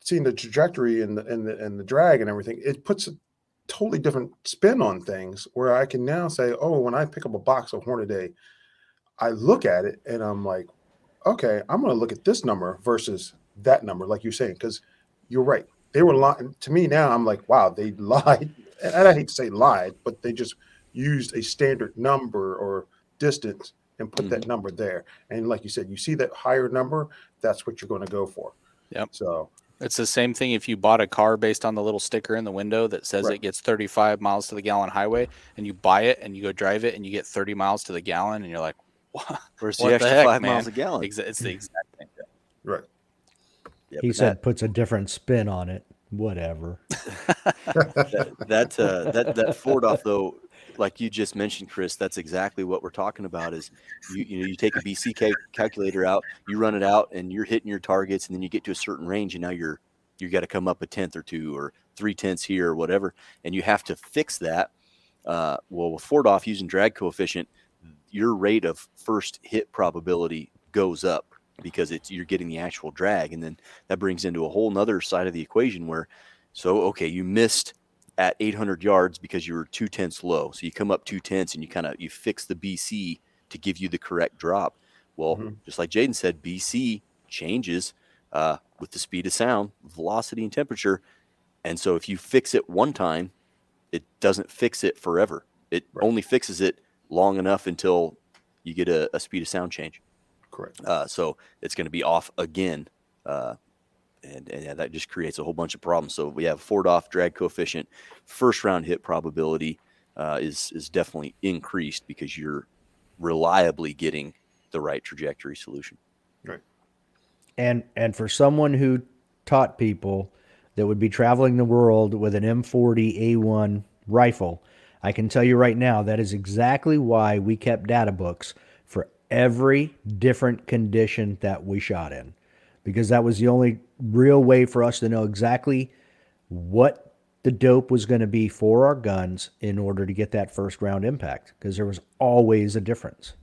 seeing the trajectory and the and the and the drag and everything, it puts a totally different spin on things where I can now say, oh, when I pick up a box of Hornady, I look at it and I'm like, okay, I'm to look at this number versus that number, like you're saying, because you're right. They were lying to me now. I'm like, wow, they [laughs] lied. And I hate to say lied, but they just used a standard number or distance and put that mm-hmm. number there. And like you said, you see that higher number, that's what you're going to go for. Yeah. So It's the same thing if you bought a car based on the little sticker in the window that says Right. it gets 35 miles to the gallon highway, and you buy it and you go drive it and you get 30 miles to the gallon, and you're like, [laughs] what? Where's What the the extra heck, five man? miles a gallon? It's the [clears throat] exact same thing. right. Yeah, he said puts a different spin on it. Whatever. [laughs] that that uh, that that 4DOF though, like you just mentioned, Chris, that's exactly what we're talking about. Is you you know you take a BC ca- calculator out, you run it out, and you're hitting your targets, and then you get to a certain range, and now you're you got to come up a tenth or two or three tenths here or whatever, and you have to fix that. Uh, well, with 4DOF using drag coefficient, your rate of first hit probability goes up because it's you're getting the actual drag, and then that brings into a whole nother side of the equation where so okay, you missed at 800 yards because you were two tenths low. So you come up two tenths and you kind of you fix the BC to give you the correct drop. Well, Mhm. just like Jayden said, BC changes uh, with the speed of sound, velocity, and temperature. And so if you fix it one time, it doesn't fix it forever. It Right. only fixes it long enough until you get a, a speed of sound change. Correct. Uh, so it's going to be off again. Uh, and, and yeah, that just creates a whole bunch of problems. So we have 4DOF drag coefficient, first round hit probability uh, is is definitely increased because you're reliably getting the right trajectory solution. And and for someone who taught people that would be traveling the world with an M40 A1 rifle, I can tell you right now that is exactly why we kept data books for every different condition that we shot in. Because that was the only real way for us to know exactly what the dope was going to be for our guns in order to get that first round impact because there was always a difference.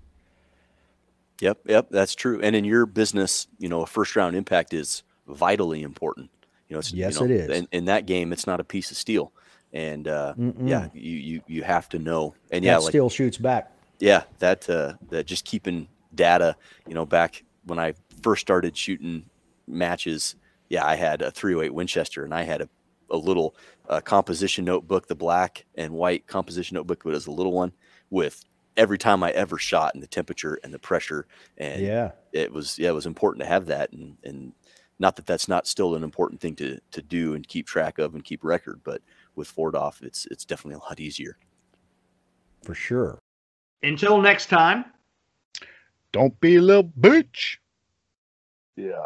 Yep, yep, that's true. And in your business, you know, a first round impact is vitally important. You know, it's, Yes, you know, it is. In, in that game, it's not a piece of steel, and uh, Mm-mm. yeah, you, you you have to know. And that yeah, like still shoots back. Yeah, that uh, that just keeping data. You know, back when I first started shooting matches, yeah, I had a 308 Winchester, and I had a, a little uh, composition notebook, the black and white composition notebook, but it was a little one with every time I ever shot and the temperature and the pressure, and Yeah. it was yeah, it was important to have that, and and not that that's not still an important thing to to do and keep track of and keep record, but with 4DOF, it's it's definitely a lot easier. For sure. Until next time, Don't be a little bitch. Yeah.